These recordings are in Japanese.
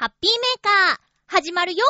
ハッピーメーカー、始まるよ。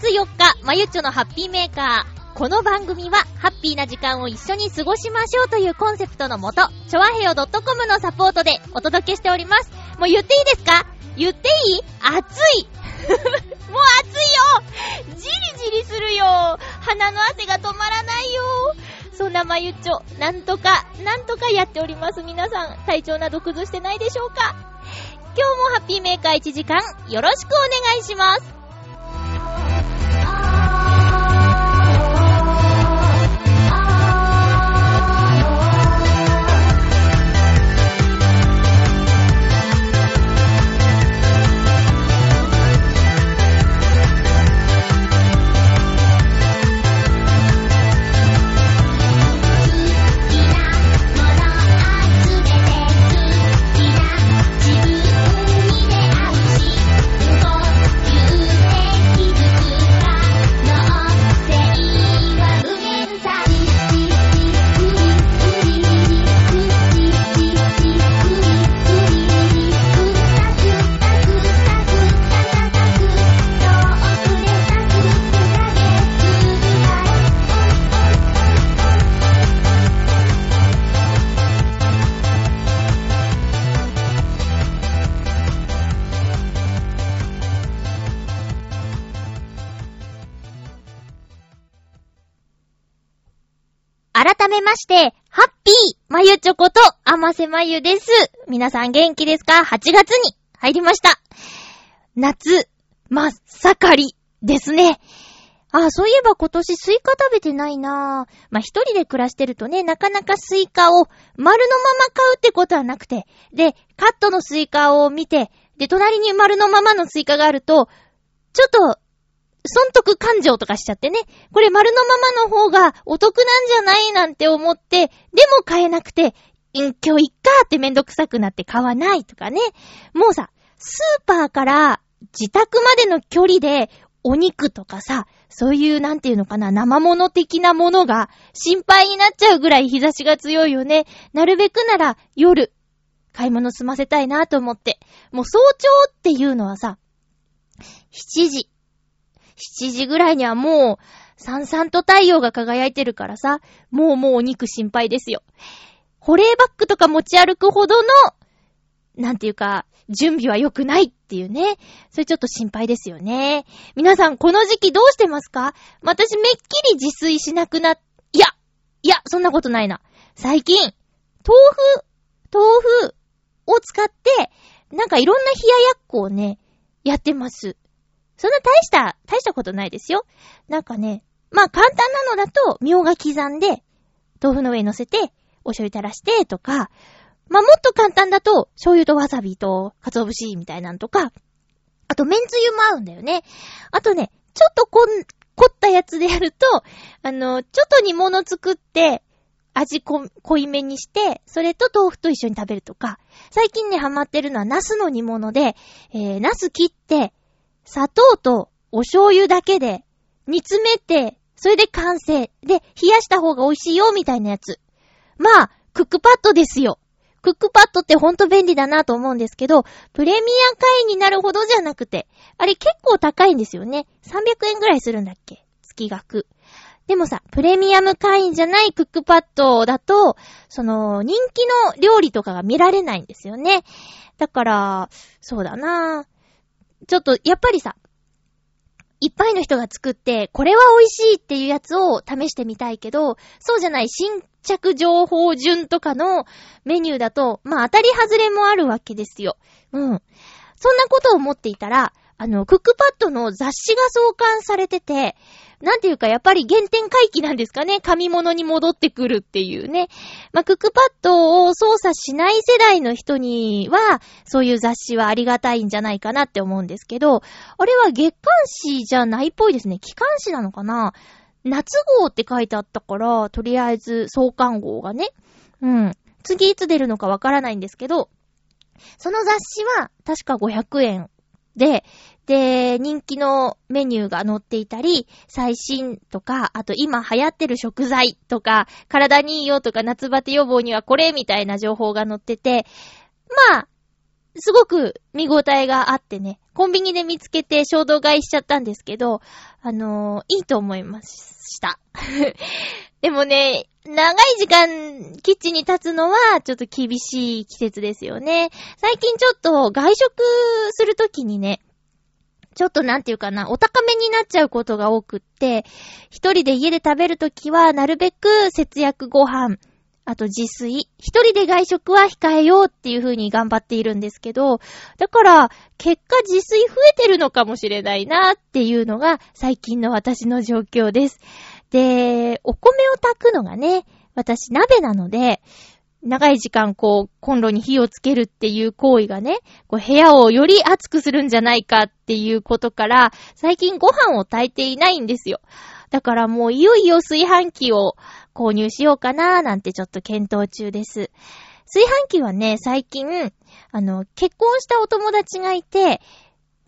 月4日、まゆっちょのハッピーメーカー。この番組は、ハッピーな時間を一緒に過ごしましょうというコンセプトのもと、ちょわへよ .com のサポートでお届けしております。もう言っていいですか？言っていい？暑い もう暑いよじりじりするよ鼻の汗が止まらないよそんなまゆっちょ、なんとか、なんとかやっております。皆さん、体調など崩してないでしょうか？今日もハッピーメーカー1時間、よろしくお願いします。まして、ハッピーまゆちょこと、あませまゆです。皆さん元気ですか ?8 月に入りました。夏、真っ盛りですね。あ、そういえば今年スイカ食べてないなぁ。まあ、一人で暮らしてるとね、なかなかスイカを丸のまま買うってことはなくて、で、カットのスイカを見て、で、隣に丸のままのスイカがあると、ちょっと損得勘定とかしちゃってね。これ丸のままの方がお得なんじゃないなんて思って、でも買えなくて、今日いっかってめんどくさくなって買わないとかね。もうさ、スーパーから自宅までの距離でお肉とかさ、そういうなんていうのかな、生物的なものが心配になっちゃうぐらい日差しが強いよね。なるべくなら夜、買い物済ませたいなと思って。もう早朝っていうのはさ、7時、7時ぐらいにはもう、さんさんと太陽が輝いてるからさ、もうもうお肉心配ですよ。保冷バッグとか持ち歩くほどの、なんていうか、準備は良くないっていうね。それちょっと心配ですよね。皆さん、この時期どうしてますか？私めっきり自炊しなくな、いや、いや、そんなことないな。最近、豆腐、豆腐を使って、なんかいろんな冷ややっこをね、やってます。そんな大した、大したことないですよ。なんかね、まあ簡単なのだと、みょうが刻んで、豆腐の上に乗せて、お醤油垂らして、とか、まあもっと簡単だと、醤油とわさびと、鰹節みたいなんとか、あと、めんつゆも合うんだよね。あとね、ちょっとこん、凝ったやつでやると、あの、ちょっと煮物作って、味こ、濃いめにして、それと豆腐と一緒に食べるとか、最近ね、ハマってるのは、ナスの煮物で、えー、ナス切って、砂糖とお醤油だけで煮詰めて、それで完成。で、冷やした方が美味しいよ、みたいなやつ。まあ、クックパッドですよ。クックパッドってほんと便利だなと思うんですけど、プレミア会員になるほどじゃなくて、あれ結構高いんですよね。300円ぐらいするんだっけ？月額。でもさ、プレミアム会員じゃないクックパッドだと、その、人気の料理とかが見られないんですよね。だから、そうだなぁ。ちょっと、やっぱりさ、いっぱいの人が作って、これは美味しいっていうやつを試してみたいけど、そうじゃない新着情報順とかのメニューだと、まあ当たり外れもあるわけですよ。うん。そんなことを思っていたら、あの、クックパッドの雑誌が創刊されてて、なんていうかやっぱり原点回帰なんですかね。紙物に戻ってくるっていうね。まあ、クックパッドを操作しない世代の人には、そういう雑誌はありがたいんじゃないかなって思うんですけど、あれは月刊誌じゃないっぽいですね。機関誌なのかな夏号って書いてあったから、とりあえず創刊号がね。うん。次いつ出るのかわからないんですけど、その雑誌は確か500円で、で、人気のメニューが載っていたり、最新とか、あと今流行ってる食材とか、体にいいよとか、夏バテ予防にはこれみたいな情報が載ってて、まあ、すごく見応えがあってね、コンビニで見つけて衝動買いしちゃったんですけど、あのー、いいと思いました。でもね、長い時間、キッチンに立つのは、ちょっと厳しい季節ですよね。最近ちょっと外食するときにね、ちょっとなんていうかな、お高めになっちゃうことが多くって、一人で家で食べるときは、なるべく節約ご飯、あと自炊、一人で外食は控えようっていう風に頑張っているんですけど、だから、結果自炊増えてるのかもしれないなっていうのが最近の私の状況です。で、お米を炊くのがね、私鍋なので、長い時間こう、コンロに火をつけるっていう行為がね、こう部屋をより熱くするんじゃないかっていうことから、最近ご飯を炊いていないんですよ。だからもういよいよ炊飯器を購入しようかなーなんてちょっと検討中です。炊飯器はね、最近、あの、結婚したお友達がいて、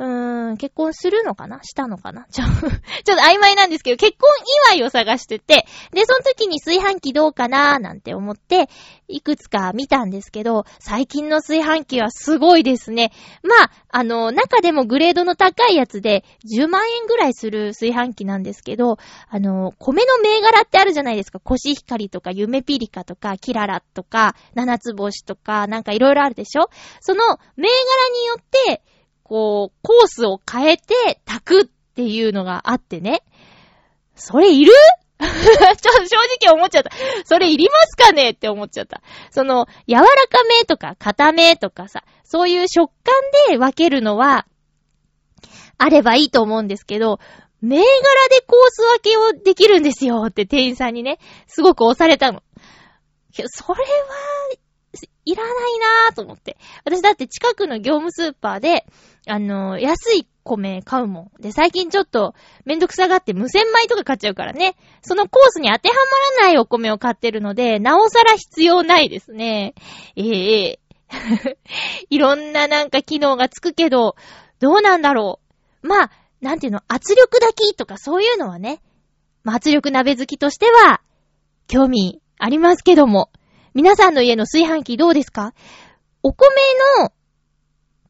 うーん、結婚するのかな？したのかな？ちょ、ちょっと曖昧なんですけど、結婚祝いを探してて、で、その時に炊飯器どうかな？なんて思って、いくつか見たんですけど、最近の炊飯器はすごいですね。まあ、あの、中でもグレードの高いやつで、10万円ぐらいする炊飯器なんですけど、あの、米の銘柄ってあるじゃないですか。コシヒカリとか、夢ピリカとか、キララとか、七つ星とか、なんかいろいろあるでしょ？その銘柄によって、こう、コースを変えて炊くっていうのがあってね。それいる？ちょっと正直思っちゃった。それいりますかねって思っちゃった。その、柔らかめとか硬めとかさ、そういう食感で分けるのは、あればいいと思うんですけど、銘柄でコース分けをできるんですよって店員さんにね、すごく押されたの。それは、いらないなぁと思って。私だって近くの業務スーパーで、あの、安い米買うもん。で、最近ちょっとめんどくさがって無洗米とか買っちゃうからね。そのコースに当てはまらないお米を買ってるので、なおさら必要ないですね。ええー、いろんななんか機能がつくけど、どうなんだろう。まあ、なんていうの、圧力炊きとかそういうのはね、まあ、圧力鍋好きとしては、興味ありますけども、皆さんの家の炊飯器どうですか？お米の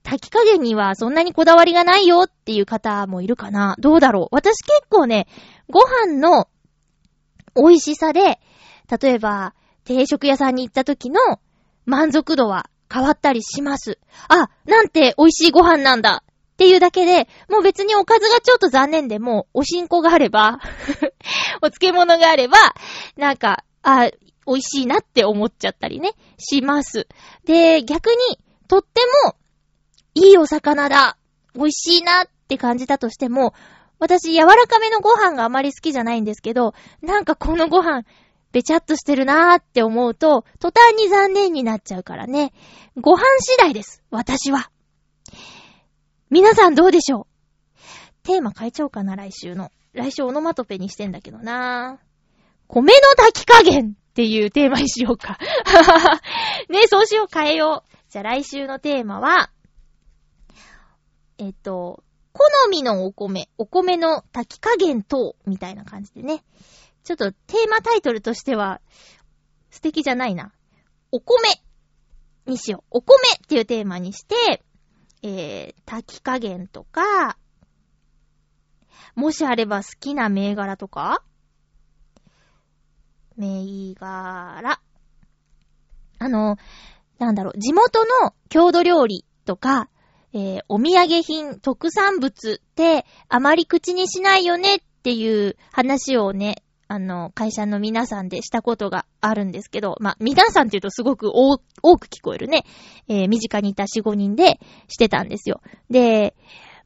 炊き加減にはそんなにこだわりがないよっていう方もいるかな。どうだろう？私結構ね、ご飯の美味しさで、例えば、定食屋さんに行った時の満足度は変わったりします。あ、なんて美味しいご飯なんだ。っていうだけで、もう別におかずがちょっと残念でも、おしんこがあれば お漬物があれば、なんか、あ、美味しいなって思っちゃったりね、します。で、逆に、とってもいいお魚だ美味しいなって感じたとしても、私柔らかめのご飯があまり好きじゃないんですけど、なんかこのご飯、べちゃっとしてるなーって思うと、途端に残念になっちゃうからね。ご飯次第です。私は。皆さんどうでしょう？テーマ変えちゃおうかな、来週の。来週オノマトペにしてんだけどなー米の炊き加減っていうテーマにしようか。ねそうしよう、変えよう。じゃあ来週のテーマは、えっと、好みのお米、お米の炊き加減等、みたいな感じでね。ちょっとテーマタイトルとしては、素敵じゃないな。お米にしよう。お米っていうテーマにして、えー、炊き加減とか、もしあれば好きな銘柄とか銘柄。あの、なんだろう、地元の郷土料理とか、えー、お土産品、特産物ってあまり口にしないよねっていう話をね、あの、会社の皆さんでしたことがあるんですけど、まあ、皆さんって言うとすごく多く聞こえるね。えー、身近にいた4、5人でしてたんですよ。で、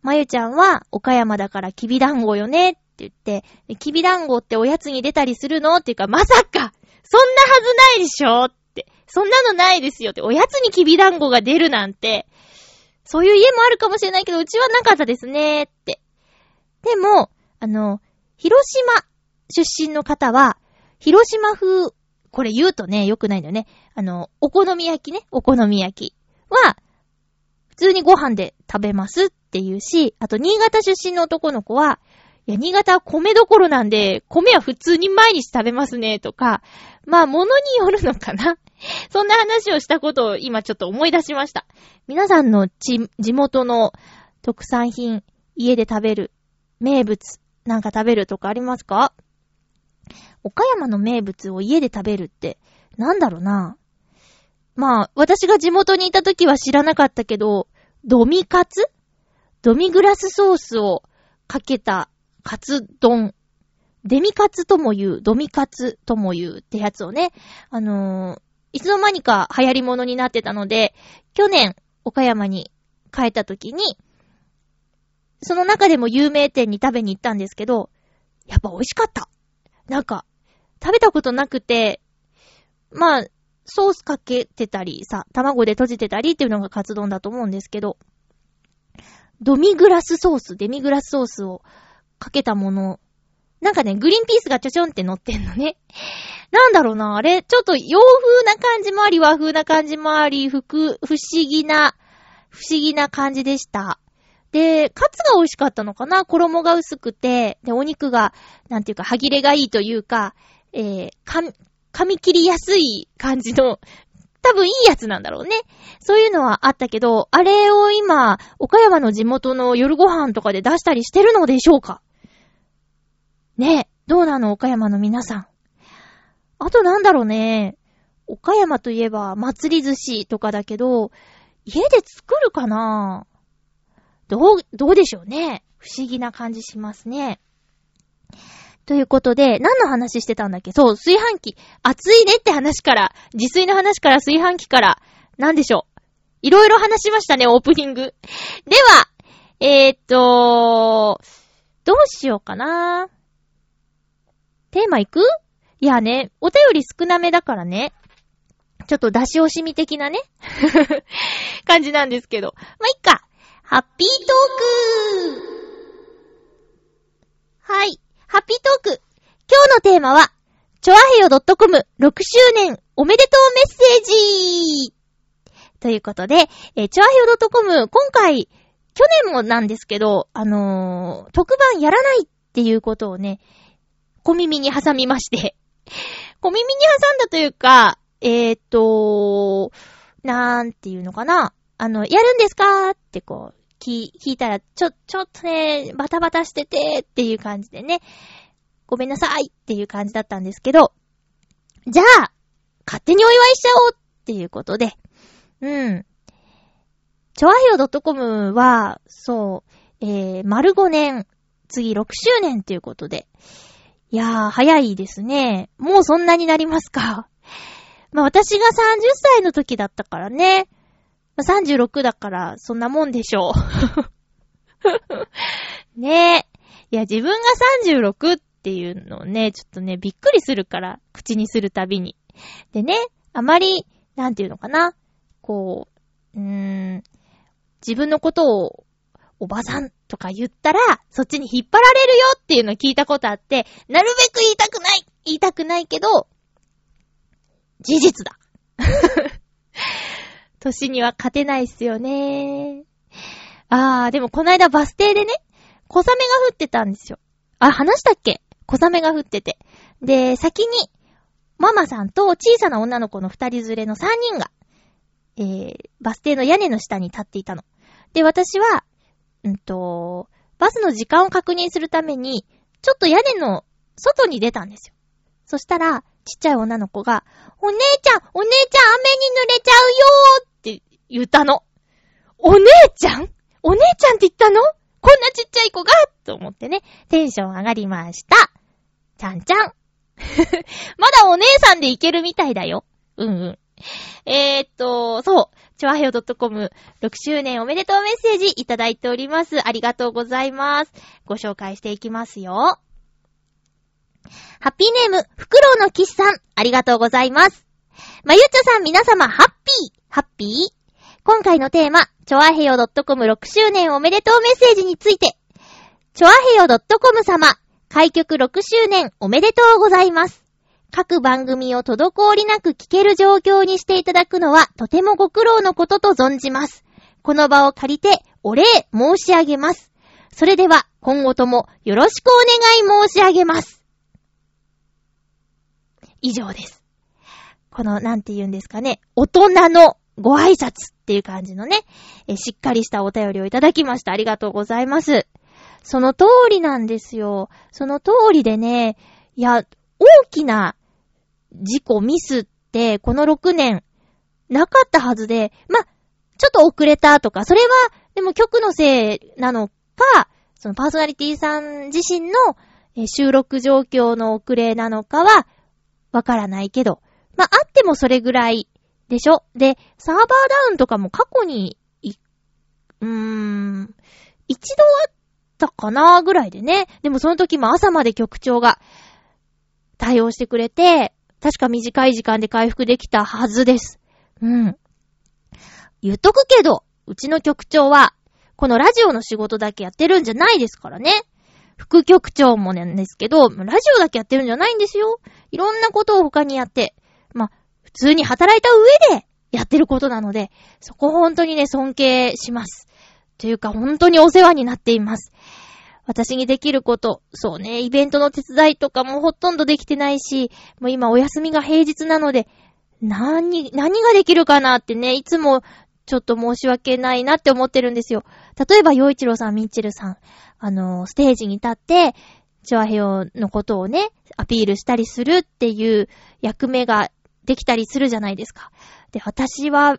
まゆちゃんは岡山だからきびだんごよねっって言って、きびだんごっておやつに出たりするの？っていうか、まさかそんなはずないでしょ？って。そんなのないですよって。おやつにきびだんごが出るなんて、そういう家もあるかもしれないけど、うちはなかったですねって。でも、あの、広島出身の方は、広島風、これ言うとね、良くないんだよね。あの、お好み焼きね、お好み焼きは、普通にご飯で食べますっていうし、あと、新潟出身の男の子は、いや、新潟は米どころなんで、米は普通に毎日食べますね、とか、まあ、物によるのかな。そんな話をしたことを今ちょっと思い出しました。皆さんの地、地元の特産品、家で食べる、名物、なんか食べるとかありますか？岡山の名物を家で食べるって、なんだろうな。まあ、私が地元にいた時は知らなかったけど、ドミカツ？ドミグラスソースをかけたカツ丼。デミカツとも言う、ドミカツとも言うってやつをね、あのー、いつの間にか流行り物になってたので、去年、岡山に帰った時に、その中でも有名店に食べに行ったんですけど、やっぱ美味しかった。なんか、食べたことなくて、まあ、ソースかけてたりさ、卵で閉じてたりっていうのがカツ丼だと思うんですけど、ドミグラスソース、デミグラスソースをかけたもの、なんかね、グリーンピースがちょちょんって乗ってんのね。なんだろうな、あれ、ちょっと洋風な感じもあり、和風な感じもあり、ふく、不思議な、不思議な感じでした。で、カツが美味しかったのかな衣が薄くて、で、お肉が、なんていうか、歯切れがいいというか、えー、か、噛み切りやすい感じの、多分いいやつなんだろうね。そういうのはあったけど、あれを今、岡山の地元の夜ご飯とかで出したりしてるのでしょうか？ねえ、どうなの？岡山の皆さん。あとなんだろうね。岡山といえば祭り寿司とかだけど、家で作るかな？どう、どうでしょうね。不思議な感じしますね。ということで、何の話してたんだっけ？そう、炊飯器。熱いねって話から、自炊の話から炊飯器から、なんでしょう？いろいろ話しましたね、オープニング。では、えー、っと、どうしようかな。テーマいく？いやね、お便り少なめだからね。ちょっと出し惜しみ的なね。感じなんですけど。ま、いっか。ハッピートークはい。ハッピートーク。今日のテーマは、ちょあへよ .com6 周年おめでとうメッセージということで、えー、ちょあへよ .com 今回、去年もなんですけど、あのー、特番やらないっていうことをね、小耳に挟みまして 小耳に挟んだというか、えー、っと、なんていうのかな。あの、やるんですかってこう、聞、いたら、ちょ、ちょっとね、バタバタしててっていう感じでね、ごめんなさいっていう感じだったんですけど、じゃあ、勝手にお祝いしちゃおうっていうことで、うん。ちょわひよ .com は、そう、えー、丸5年、次6周年ということで、いやー、早いですね。もうそんなになりますか。まあ私が30歳の時だったからね。まあ36だから、そんなもんでしょう。ねえ。いや、自分が36っていうのをね、ちょっとね、びっくりするから、口にするたびに。でね、あまり、なんていうのかな。こう、うーん、自分のことを、おばさんとか言ったら、そっちに引っ張られるよっていうの聞いたことあって、なるべく言いたくない言いたくないけど、事実だ。年には勝てないっすよね。あー、でもこの間バス停でね、小雨が降ってたんですよ。あ、話したっけ？小雨が降ってて。で、先に、ママさんと小さな女の子の二人連れの三人が、えー、バス停の屋根の下に立っていたの。で、私は、うんと、バスの時間を確認するために、ちょっと屋根の外に出たんですよ。そしたら、ちっちゃい女の子が、お姉ちゃん、お姉ちゃん雨に濡れちゃうよーって言ったの。お姉ちゃん？お姉ちゃんって言ったの？こんなちっちゃい子がと思ってね、テンション上がりました。ちゃんちゃん。まだお姉さんでいけるみたいだよ。うんうん。えー、っと、そう。ちょわへよ .com6 周年おめでとうメッセージいただいております。ありがとうございます。ご紹介していきますよ。ハッピーネーム、フクロウのキスさん、ありがとうございます。まゆちょさん皆様、ハッピーハッピー？今回のテーマ、ちょわへよ .com6 周年おめでとうメッセージについて、ちょわへよ .com 様、開局6周年おめでとうございます。各番組を滞りなく聞ける状況にしていただくのはとてもご苦労のことと存じます。この場を借りてお礼申し上げます。それでは今後ともよろしくお願い申し上げます。以上です。この、なんて言うんですかね、大人のご挨拶っていう感じのね、しっかりしたお便りをいただきました。ありがとうございます。その通りなんですよ。その通りでね、いや、大きな事故、ミスって、この6年、なかったはずで、ま、ちょっと遅れたとか、それは、でも曲のせいなのか、そのパーソナリティさん自身の収録状況の遅れなのかは、わからないけど、まあ、ってもそれぐらいでしょ？で、サーバーダウンとかも過去に、いうーん、一度あったかなぐらいでね。でもその時も朝まで局長が対応してくれて、確か短い時間で回復できたはずです。うん。言っとくけど、うちの局長は、このラジオの仕事だけやってるんじゃないですからね。副局長もなんですけど、ラジオだけやってるんじゃないんですよ。いろんなことを他にやって、まあ、普通に働いた上でやってることなので、そこ本当にね、尊敬します。というか、本当にお世話になっています。私にできること、そうね、イベントの手伝いとかもほとんどできてないし、もう今お休みが平日なので、何、何ができるかなってね、いつもちょっと申し訳ないなって思ってるんですよ。例えば、洋一郎さん、ミッチェルさん、あの、ステージに立って、チョアヘヨのことをね、アピールしたりするっていう役目ができたりするじゃないですか。で、私は、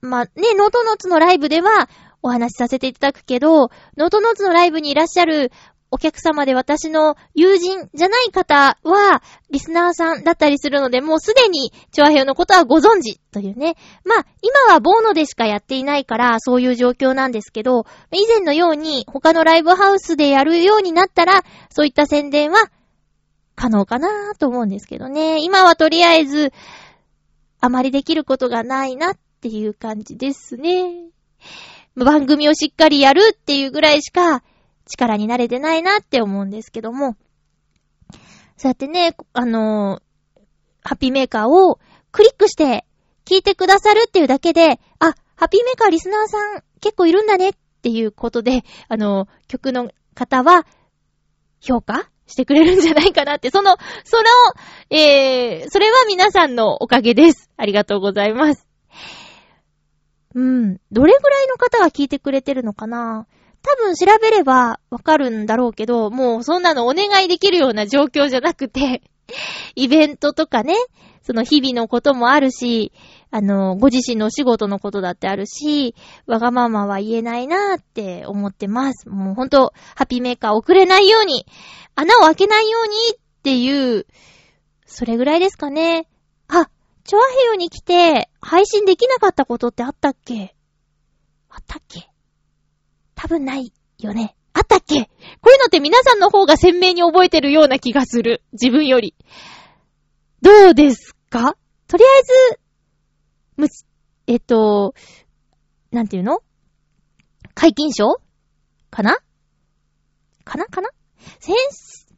まあ、ね、ノートノーツのライブでは、お話しさせていただくけど、ノートノーツのライブにいらっしゃるお客様で私の友人じゃない方は、リスナーさんだったりするので、もうすでに、チョアヘヨのことはご存知というね。まあ、今はボーノでしかやっていないから、そういう状況なんですけど、以前のように他のライブハウスでやるようになったら、そういった宣伝は可能かなと思うんですけどね。今はとりあえず、あまりできることがないなっていう感じですね。番組をしっかりやるっていうぐらいしか力になれてないなって思うんですけども。そうやってね、あのー、ハッピーメーカーをクリックして聞いてくださるっていうだけで、あ、ハッピーメーカーリスナーさん結構いるんだねっていうことで、あのー、曲の方は評価してくれるんじゃないかなって、その、その、えー、それは皆さんのおかげです。ありがとうございます。うん。どれぐらいの方が聞いてくれてるのかな？多分調べればわかるんだろうけど、もうそんなのお願いできるような状況じゃなくて、イベントとかね、その日々のこともあるし、あの、ご自身のお仕事のことだってあるし、わがままは言えないなーって思ってます。もうほんと、ハピーメーカー遅れないように、穴を開けないようにっていう、それぐらいですかね。チョアヘヨに来て、配信できなかったことってあったっけ？あったっけ？多分ないよね。あったっけ？こういうのって皆さんの方が鮮明に覚えてるような気がする。自分より。どうですか？とりあえず、むつ、えっと、なんていうの？解禁賞？かな？かな？かな？先、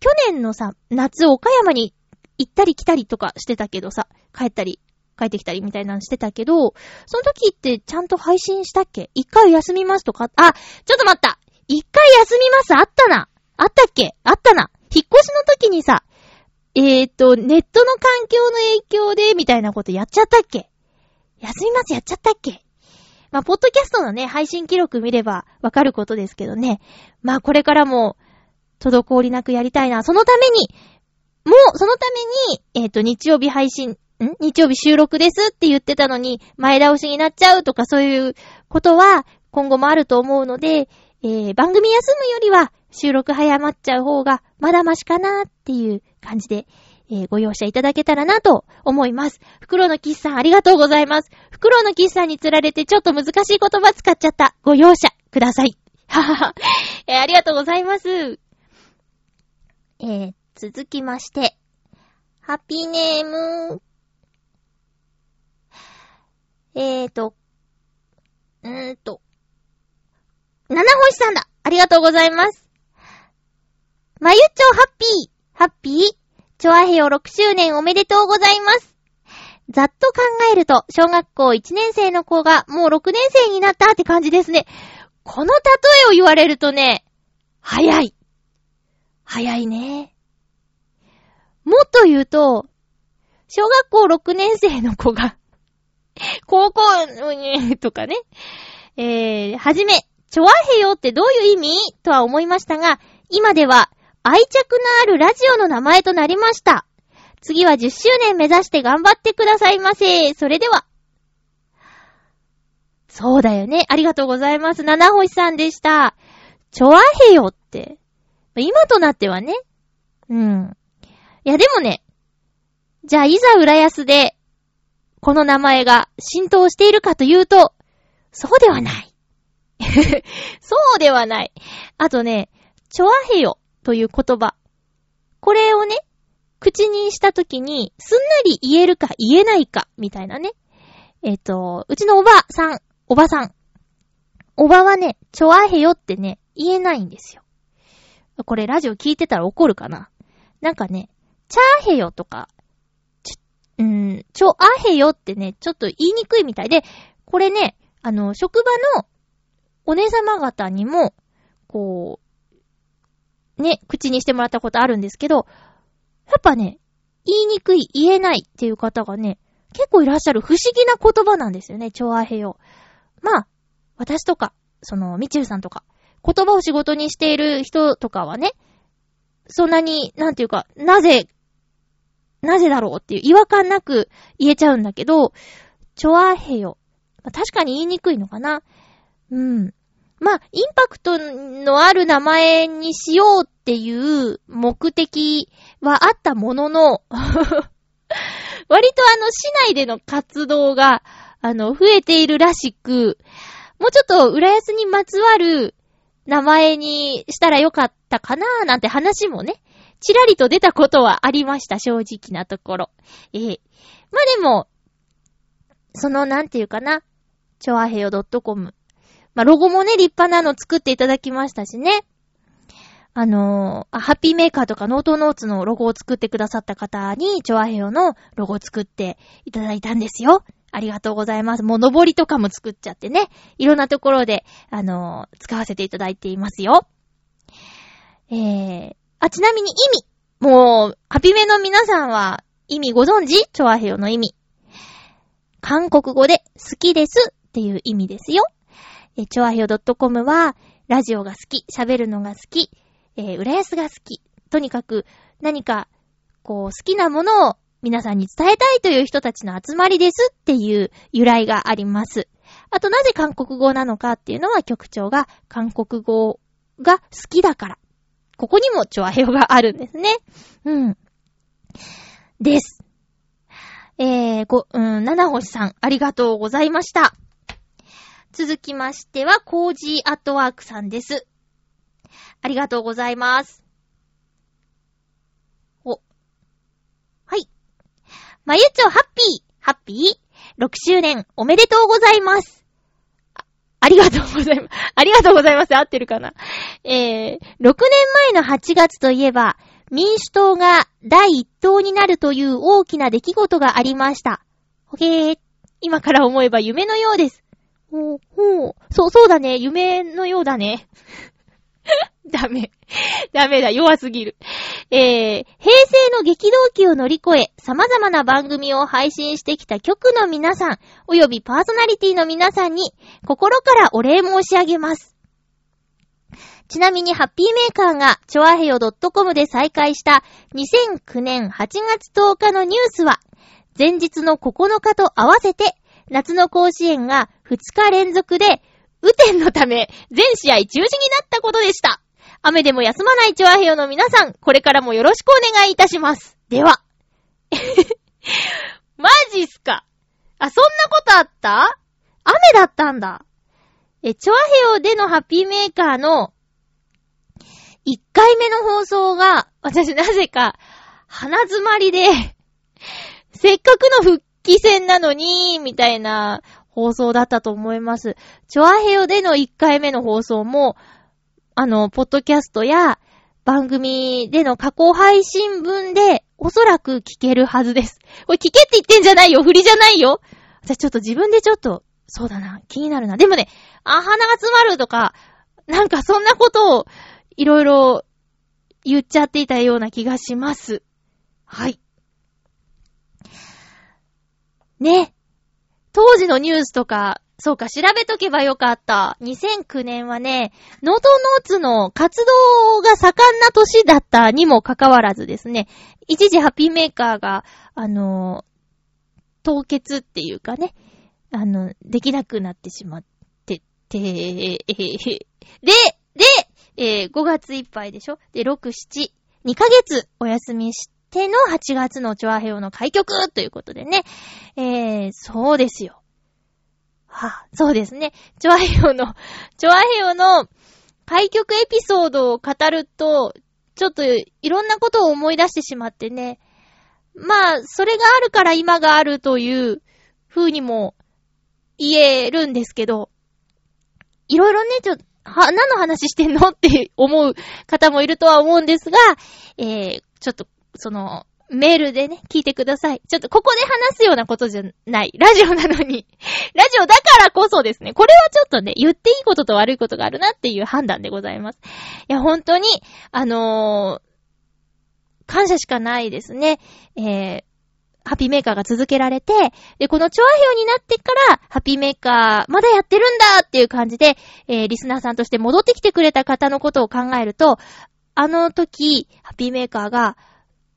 去年のさ、夏岡山に行ったり来たりとかしてたけどさ、帰ったり、帰ってきたりみたいなのしてたけど、その時ってちゃんと配信したっけ？一回休みますとか、あ、ちょっと待った。一回休みますあったな。あったっけ？あったな。引っ越しの時にさ、えーと、ネットの環境の影響で、みたいなことやっちゃったっけ？休みますやっちゃったっけ？まあ、ポッドキャストのね、配信記録見ればわかることですけどね。まあ、これからも、滞りなくやりたいな。そのために、もう、そのために、えっ、ー、と、日曜日配信、ん？日曜日収録ですって言ってたのに、前倒しになっちゃうとかそういうことは、今後もあると思うので、えー、番組休むよりは収録早まっちゃう方がまだマシかなっていう感じで、えー、ご容赦いただけたらなと思います。袋のキスさんありがとうございます。袋のキスさんに釣られてちょっと難しい言葉使っちゃった。ご容赦ください。ははは。えー、ありがとうございます。えー、続きまして、ハッピーネーム、えーと、うーんと、七星さんだありがとうございます。まゆちょハッピーハッピーチョアヘヨ6周年おめでとうございます。ざっと考えると、小学校1年生の子がもう6年生になったって感じですね。この例えを言われるとね、早い。早いね。もっと言うと、小学校6年生の子が 高校にとかね、えー、はじめ、チョアヘヨってどういう意味？とは思いましたが、今では愛着のあるラジオの名前となりました。次は10周年目指して頑張ってくださいませ。それでは。そうだよね。ありがとうございます。七星さんでした。チョアヘヨって。今となってはね。うん。いやでもね。じゃあいざ浦安で、この名前が浸透しているかというと、そうではない。そうではない。あとね、チョアヘヨという言葉。これをね、口にしたときに、すんなり言えるか言えないか、みたいなね。えっ、ー、と、うちのおばさん、おばさん。おばはね、チョアヘヨってね、言えないんですよ。これラジオ聞いてたら怒るかななんかね、チャーヘヨとか、ち、うん、チョアヘヨってね、ちょっと言いにくいみたいで、これね、あの、職場のお姉様方にも、こう、ね、口にしてもらったことあるんですけど、やっぱね、言いにくい、言えないっていう方がね、結構いらっしゃる不思議な言葉なんですよね、調和平を。まあ、私とか、その、みちるさんとか、言葉を仕事にしている人とかはね、そんなに、なんていうか、なぜ、なぜだろうっていう違和感なく言えちゃうんだけど、チョアヘヨ。確かに言いにくいのかな。うん。まあ、インパクトのある名前にしようっていう目的はあったものの 割とあの、市内での活動が、あの、増えているらしく、もうちょっと浦安にまつわる名前にしたらよかったかなーなんて話もね、ちらりと出たことはありました、正直なところ。ええまあでも、その、なんていうかな、ちょあへよ .com。まあ、ロゴもね、立派なの作っていただきましたしね。あのー、ハッピーメーカーとかノートノーツのロゴを作ってくださった方に、チョアヘヨのロゴを作っていただいたんですよ。ありがとうございます。もう、登りとかも作っちゃってね。いろんなところで、あのー、使わせていただいていますよ。えー、あ、ちなみに意味。もう、ハピメの皆さんは、意味ご存知？チョアヘヨの意味。韓国語で好きですっていう意味ですよ。え、チョアヘヨ .com は、ラジオが好き、喋るのが好き、えー、浦安が好き。とにかく、何か、こう、好きなものを皆さんに伝えたいという人たちの集まりですっていう由来があります。あと、なぜ韓国語なのかっていうのは局長が韓国語が好きだから。ここにもチョアヘヨがあるんですね。うん。です。えー、ご、うん、七星さん、ありがとうございました。続きましては、コージーアットワークさんです。ありがとうございます。お。はい。まゆちょハッピー、ハッピー ?6 周年おめでとうございます。ありがとうございます。ありがとうございます。合ってるかな？えー、6年前の8月といえば、民主党が第1党になるという大きな出来事がありました。ほげー。今から思えば夢のようです。ほう、ほう。そう、そうだね。夢のようだね。ダメ。ダメだ。弱すぎる。えー、平成の激動期を乗り越え、様々な番組を配信してきた局の皆さん、およびパーソナリティの皆さんに、心からお礼申し上げます。ちなみにハッピーメーカーが、チョアヘヨ .com で再開した2009年8月10日のニュースは、前日の9日と合わせて、夏の甲子園が2日連続で、雨天のため、全試合中止になったことでした。雨でも休まないチョアヘヨの皆さん、これからもよろしくお願いいたします。では。マジっすかあ、そんなことあった？雨だったんだ。え、チョアヘヨでのハッピーメーカーの1回目の放送が、私なぜか、鼻詰まりでせっかくの復帰戦なのに、みたいな放送だったと思います。チョアヘヨでの1回目の放送も、あの、ポッドキャストや番組での加工配信分でおそらく聞けるはずです。これ聞けって言ってんじゃないよ振りじゃないよ私ちょっと自分でちょっと、そうだな、気になるな。でもね、あ、鼻が詰まるとか、なんかそんなことをいろいろ言っちゃっていたような気がします。はい。ね。当時のニュースとか、そうか、調べとけばよかった。2009年はね、ノートノーツの活動が盛んな年だったにもかかわらずですね、一時ハッピーメーカーが、あの凍結っていうかね、あの、できなくなってしまってて、で、で、えー、5月いっぱいでしょ？で、6、7、2ヶ月お休みしての8月のチョアヘオの開局ということでね。えー、そうです。よ。はあ、そうです。ね。チョアヘオの、チョアヘオの開局エピソードを語ると、ちょっといろんなことを思い出してしまってね。まあ、それがあるから今があるという風にも言えるんです。けど、いろいろね、ちょ、は、何の話してんのって思う方もいるとは思うんです。が、えー、ちょっと、その、メールでね、聞いてください。ちょっとここで話すようなことじゃない。ラジオなのに。ラジオだからこそですね。これはちょっとね、言っていいことと悪いことがあるなっていう判断でございます。いや、本当に、あのー、感謝しかないですね。えー、ハッピーメーカーが続けられて、で、この調和表になってから、ハッピーメーカー、まだやってるんだっていう感じで、えー、リスナーさんとして戻ってきてくれた方のことを考えると、あの時、ハッピーメーカーが、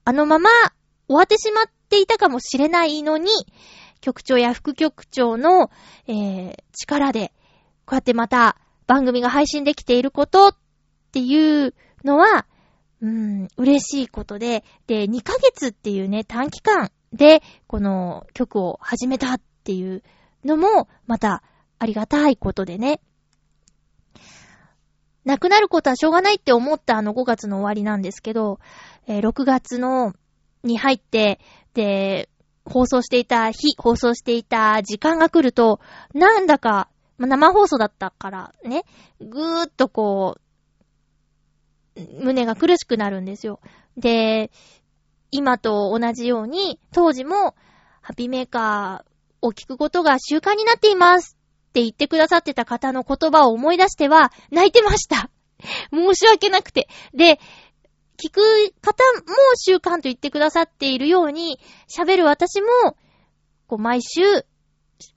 あのまま終わってしまっていたかもしれないのに、局長や副局長の、えー、力で、こうやってまた番組が配信できていることっていうのは、うん、嬉しいことで、で、2ヶ月っていうね、短期間で、この曲を始めたっていうのも、またありがたいことでね。なくなることはしょうがないって思ったあの5月の終わりなんですけど、えー、6月の、に入って、で、放送していた日、放送していた時間が来ると、なんだか、ま生放送だったからね、ぐーっとこう、胸が苦しくなるんですよ。で、今と同じように、当時も、ハッピーメーカーを聞くことが習慣になっていますって言ってくださってた方の言葉を思い出しては、泣いてました。申し訳なくて。で、聞く方も習慣と言ってくださっているように、喋る私も、こう、毎週、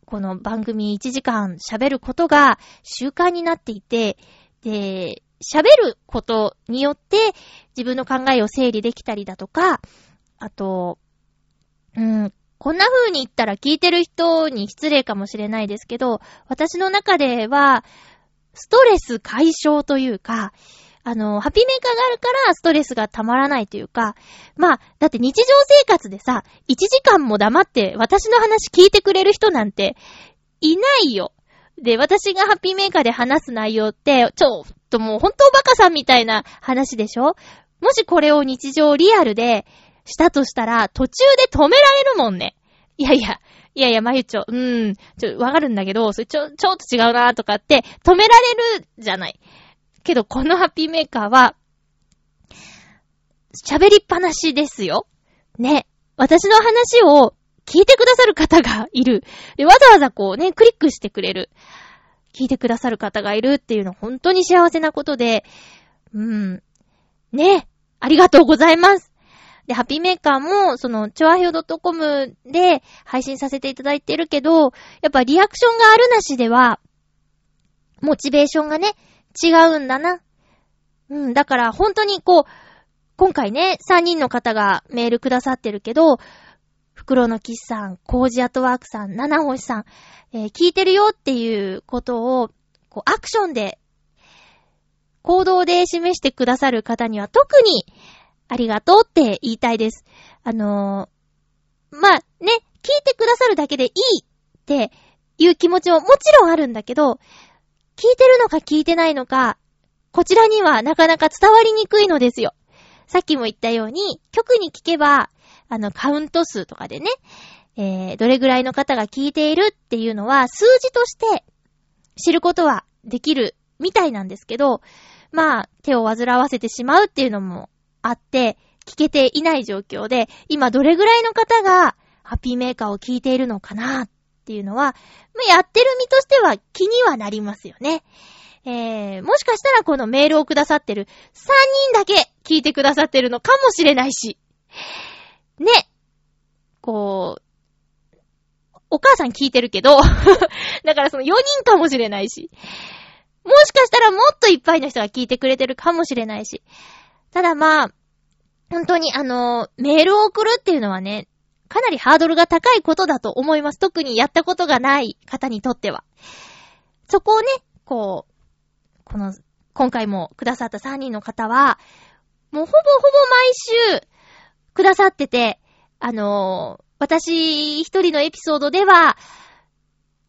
この番組1時間喋ることが習慣になっていて、で、喋ることによって自分の考えを整理できたりだとか、あと、うん、こんな風に言ったら聞いてる人に失礼かもしれないですけど、私の中では、ストレス解消というか、あの、ハピメーカーがあるからストレスがたまらないというか、まあ、だって日常生活でさ、1時間も黙って私の話聞いてくれる人なんていないよ。で、私がハッピーメーカーで話す内容って、ちょっともう本当バカさんみたいな話でしょ？もしこれを日常リアルでしたとしたら、途中で止められるもんね。いやいや、いやいや、まゆちょ、うーん、ちょ、わかるんだけど、それちょ、ちょっと違うなとかって、止められるじゃない。けど、このハッピーメーカーは、喋りっぱなしですよ。ね。私の話を聞いてくださる方がいる。で、わざわざこうね、クリックしてくれる。聞いてくださる方がいるっていうの本当に幸せなことで、うん。ね。ありがとうございます。で、ハッピーメーカーも、その、チョアヒョ .com で配信させていただいてるけど、やっぱリアクションがあるなしでは、モチベーションがね、違うんだな。うん、だから本当にこう、今回ね、3人の方がメールくださってるけど、袋のキスさん、コージアトワークさん、七星さん、えー、聞いてるよっていうことを、こう、アクションで、行動で示してくださる方には特にありがとうって言いたいです。あのー、まあ、ね、聞いてくださるだけでいいっていう気持ちももちろんあるんだけど、聞いてるのか聞いてないのか、こちらにはなかなか伝わりにくいのですよ。さっきも言ったように、曲に聞けば、あの、カウント数とかでね、えー、どれぐらいの方が聞いているっていうのは、数字として知ることはできるみたいなんですけど、まあ、手を煩わせてしまうっていうのもあって、聞けていない状況で、今どれぐらいの方がハッピーメーカーを聞いているのかなっていうのは、やってる身としては気にはなりますよね。えー、もしかしたらこのメールをくださってる3人だけ聞いてくださってるのかもしれないし。ね。こう、お母さん聞いてるけど だからその4人かもしれないし。もしかしたらもっといっぱいの人が聞いてくれてるかもしれないし。ただまあ、本当にあの、メールを送るっていうのはね、かなりハードルが高いことだと思います。特にやったことがない方にとっては。そこをね、こう、この、今回もくださった3人の方は、もうほぼほぼ毎週くださってて、あのー、私一人のエピソードでは、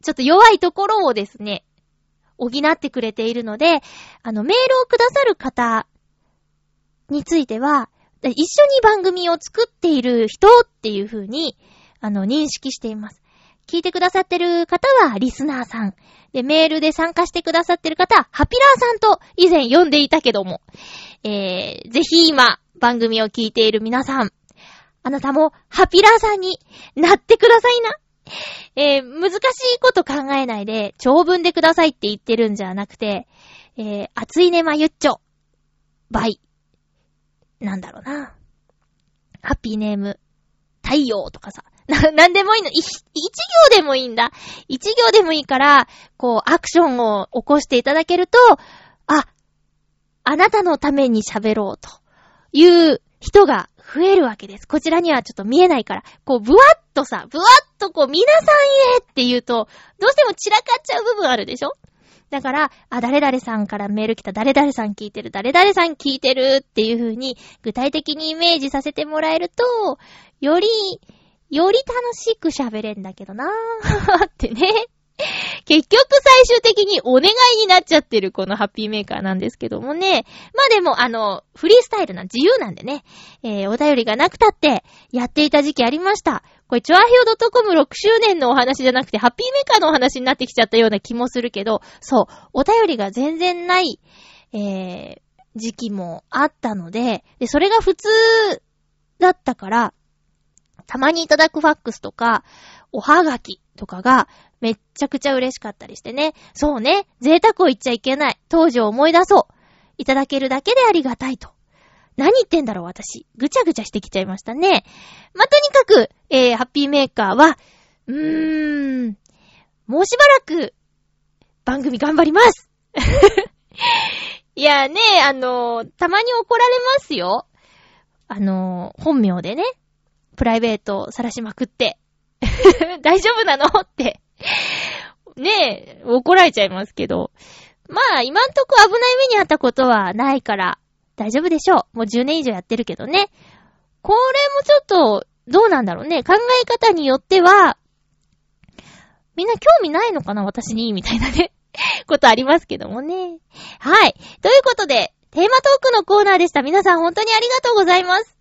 ちょっと弱いところをですね、補ってくれているので、あの、メールをくださる方については、一緒に番組を作っている人っていう風に、あの、認識しています。聞いてくださってる方はリスナーさん。で、メールで参加してくださってる方は、ハピラーさんと以前呼んでいたけども、えー、ぜひ今、番組を聞いている皆さん、あなたもハピラーさんになってくださいな。えー、難しいこと考えないで、長文でくださいって言ってるんじゃなくて、えー、熱いねまゆっちょ、バイ、なんだろうな。ハッピーネーム、太陽とかさ、な、なんでもいいの。一行でもいいんだ。一行でもいいから、こう、アクションを起こしていただけると、あ、あなたのために喋ろうという人が増えるわけです。こちらにはちょっと見えないから、こう、ブワッとさ、ブワッとこう、皆さんへって言うと、どうしても散らかっちゃう部分あるでしょ？だから、あ、誰々さんからメール来た、誰々さん聞いてる、誰々さん聞いてるっていう風に、具体的にイメージさせてもらえると、より、より楽しく喋れんだけどなー ってね。結局最終的にお願いになっちゃってるこのハッピーメーカーなんですけどもね。まあでもあの、フリースタイルな自由なんでね。えー、お便りがなくたってやっていた時期ありました。これ、チョアヒオドトコム6周年のお話じゃなくて、ハッピーメーカーのお話になってきちゃったような気もするけど、そう、お便りが全然ない、えー、時期もあったので、で、それが普通だったから、たまにいただくファックスとか、おはがきとかがめっちゃくちゃ嬉しかったりしてね。そうね。贅沢を言っちゃいけない。当時を思い出そう。いただけるだけでありがたいと。何言ってんだろう、私。ぐちゃぐちゃしてきちゃいましたね。まあ、とにかく、えー、ハッピーメーカーは、うーん、もうしばらく、番組頑張ります。いやね、あのー、たまに怒られますよ。あのー、本名でね。プライベート晒しまくって。大丈夫なの？って。ねえ、怒られちゃいますけど。まあ、今んとこ危ない目にあったことはないから、大丈夫でしょう。もう10年以上やってるけどね。これもちょっと、どうなんだろうね。考え方によっては、みんな興味ないのかな私にみたいなね。ことありますけどもね。はい。ということで、テーマトークのコーナーでした。皆さん本当にありがとうございます。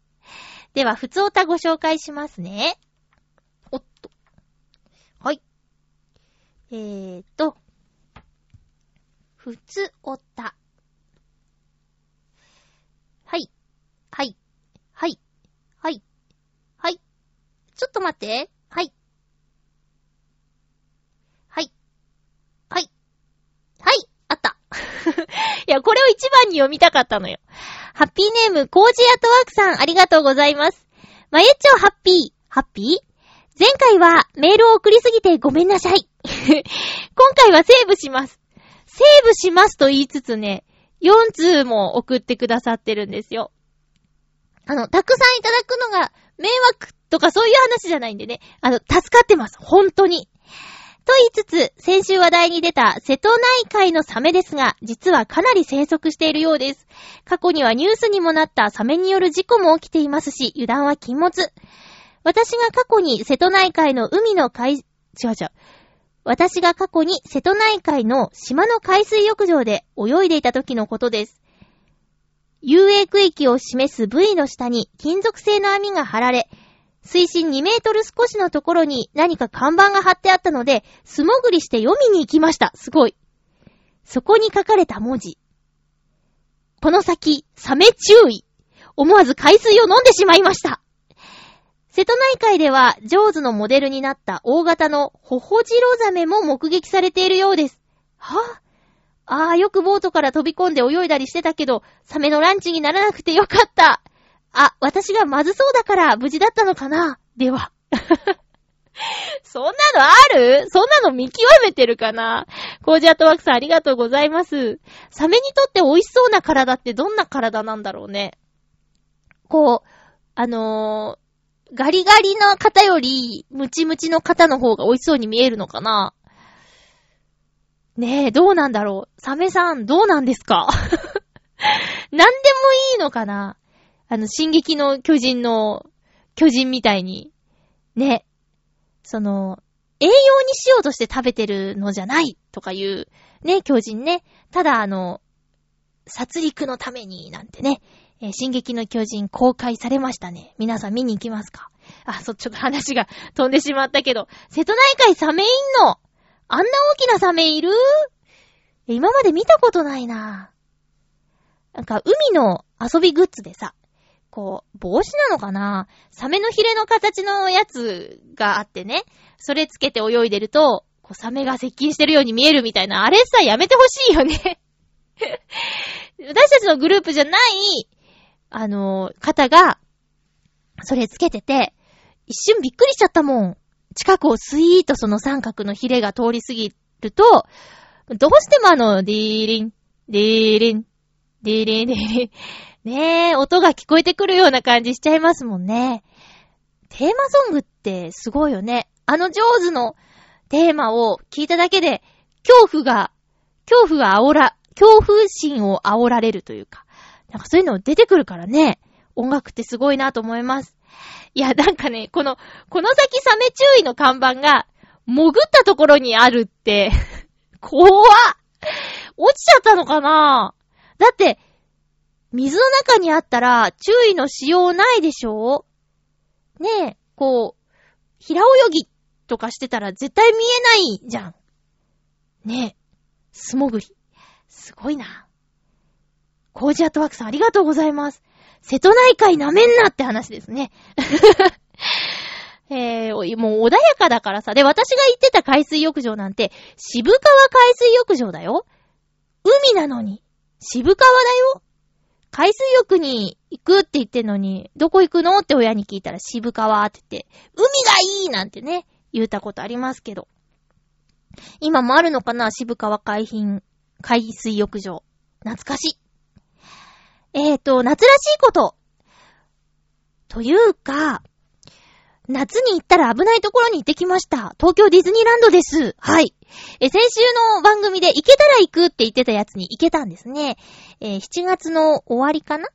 では、ふつおたご紹介しますね。おっと。はい。えーと、ふつおた。はい。はい。はい。はい。はい。ちょっと待って。はい。はい。はい。はい。あった。いや、これを一番に読みたかったのよ。ハッピーネーム、コージアトワークさん、ありがとうございます。まゆっちょハッピー。ハッピー？前回はメールを送りすぎてごめんなさい。今回はセーブします。セーブしますと言いつつね、4通も送ってくださってるんですよ。あの、たくさんいただくのが迷惑とかそういう話じゃないんでね。あの、助かってます。本当に。と言いつつ、先週話題に出た瀬戸内海のサメですが、実はかなり生息しているようです。過去にはニュースにもなったサメによる事故も起きていますし、油断は禁物。私が過去に瀬戸内海の海の海、違う違う。私が過去に瀬戸内海の島の海水浴場で泳いでいた時のことです。遊泳区域を示す部位の下に金属製の網が張られ、水深2メートル少しのところに何か看板が貼ってあったので、素潜りして読みに行きました。すごい。そこに書かれた文字。この先、サメ注意。思わず海水を飲んでしまいました。瀬戸内海では、ジョーズのモデルになった大型のホホジロザメも目撃されているようです。は？ぁ、あ、あよくボートから飛び込んで泳いだりしてたけど、サメのランチにならなくてよかった。あ、私がまずそうだから無事だったのかな？では。そんなのある？そんなの見極めてるかな？コージアットワークさんありがとうございます。サメにとって美味しそうな体ってどんな体なんだろうね？こう、あのー、ガリガリな方より、ムチムチの方の方が美味しそうに見えるのかな？ねえ、どうなんだろう？サメさん、どうなんですか？何でもいいのかな？あの、進撃の巨人の、巨人みたいに、ね、その、栄養にしようとして食べてるのじゃないとかいう、ね、巨人ね。ただあの、殺戮のためになんてね、えー、進撃の巨人公開されましたね。皆さん見に行きますか？あ、そっ、ちょっと話が飛んでしまったけど、瀬戸内海サメいんのあんな大きなサメいる？今まで見たことないな。なんか、海の遊びグッズでさ、こう、帽子なのかな？サメのヒレの形のやつがあってね、それつけて泳いでると、こう、サメが接近してるように見えるみたいな、あれさ、やめてほしいよね。私たちのグループじゃない、あの、方が、それつけてて、一瞬びっくりしちゃったもん。近くをスイーとその三角のヒレが通り過ぎると、どうしてもあの、ディーリン、ディーリン、ディーリン、ディーリン、ねえ、音が聞こえてくるような感じしちゃいますもんね。テーマソングってすごいよね。あの上手のテーマを聞いただけで、恐怖が、恐怖が煽ら、恐怖心を煽られるというか、なんかそういうの出てくるからね、音楽ってすごいなと思います。いや、なんかね、この、この先サメ注意の看板が、潜ったところにあるって、怖っ落ちちゃったのかなだって、水の中にあったら注意のしようないでしょ？ねえ、こう、平泳ぎとかしてたら絶対見えないじゃん。ねえ、素潜り。すごいな。コージアットワークさんありがとうございます。瀬戸内海舐めんなって話ですね。えー、もう穏やかだからさ。で、私が行ってた海水浴場なんて、渋川海水浴場だよ。海なのに、渋川だよ。海水浴に行くって言ってんのに、どこ行くのって親に聞いたら渋川って言って、海がいいなんてね、言ったことありますけど。今もあるのかな渋川海浜、海水浴場。懐かしい。えーと、夏らしいこと。というか、夏に行ったら危ないところに行ってきました。東京ディズニーランドです。はい。え、先週の番組で行けたら行くって言ってたやつに行けたんですね。えー、7月の終わりかな？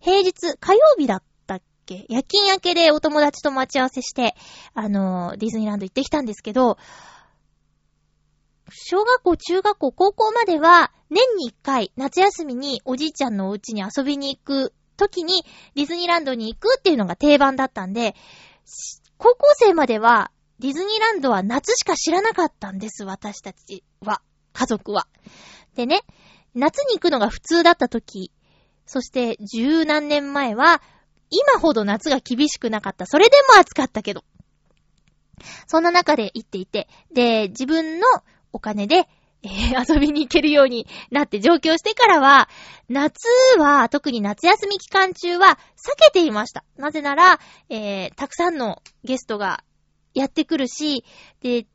平日、火曜日だったっけ？夜勤明けでお友達と待ち合わせして、あのー、ディズニーランド行ってきたんですけど、小学校、中学校、高校までは、年に一回、夏休みにおじいちゃんのお家に遊びに行く時に、ディズニーランドに行くっていうのが定番だったんで、高校生までは、ディズニーランドは夏しか知らなかったんです、私たちは。家族は。でね、夏に行くのが普通だった時、そして十何年前は、今ほど夏が厳しくなかった。それでも暑かったけど。そんな中で行っていて、で、自分のお金で、えー、遊びに行けるようになって上京してからは、夏は、特に夏休み期間中は避けていました。なぜなら、えー、たくさんのゲストがやってくるし、で、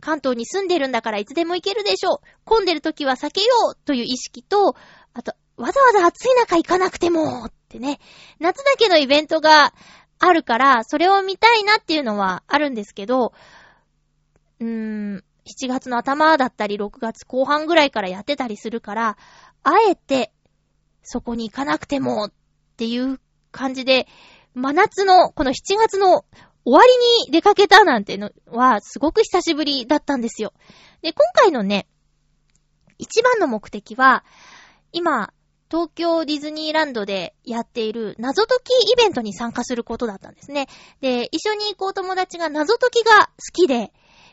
関東に住んでるんだからいつでも行けるでしょう。混んでる時は避けようという意識と、あと、わざわざ暑い中行かなくてもってね、夏だけのイベントがあるから、それを見たいなっていうのはあるんですけど、うーん、7月の頭だったり6月後半ぐらいからやってたりするから、あえてそこに行かなくてもっていう感じで、真夏のこの7月の終わりに出かけたなんてのはすごく久しぶりだったんですよ。で、今回のね、一番の目的は、今、東京ディズニーランドでやっている謎解きイベントに参加することだったんですね。で、一緒に行こう友達が謎解きが好きで、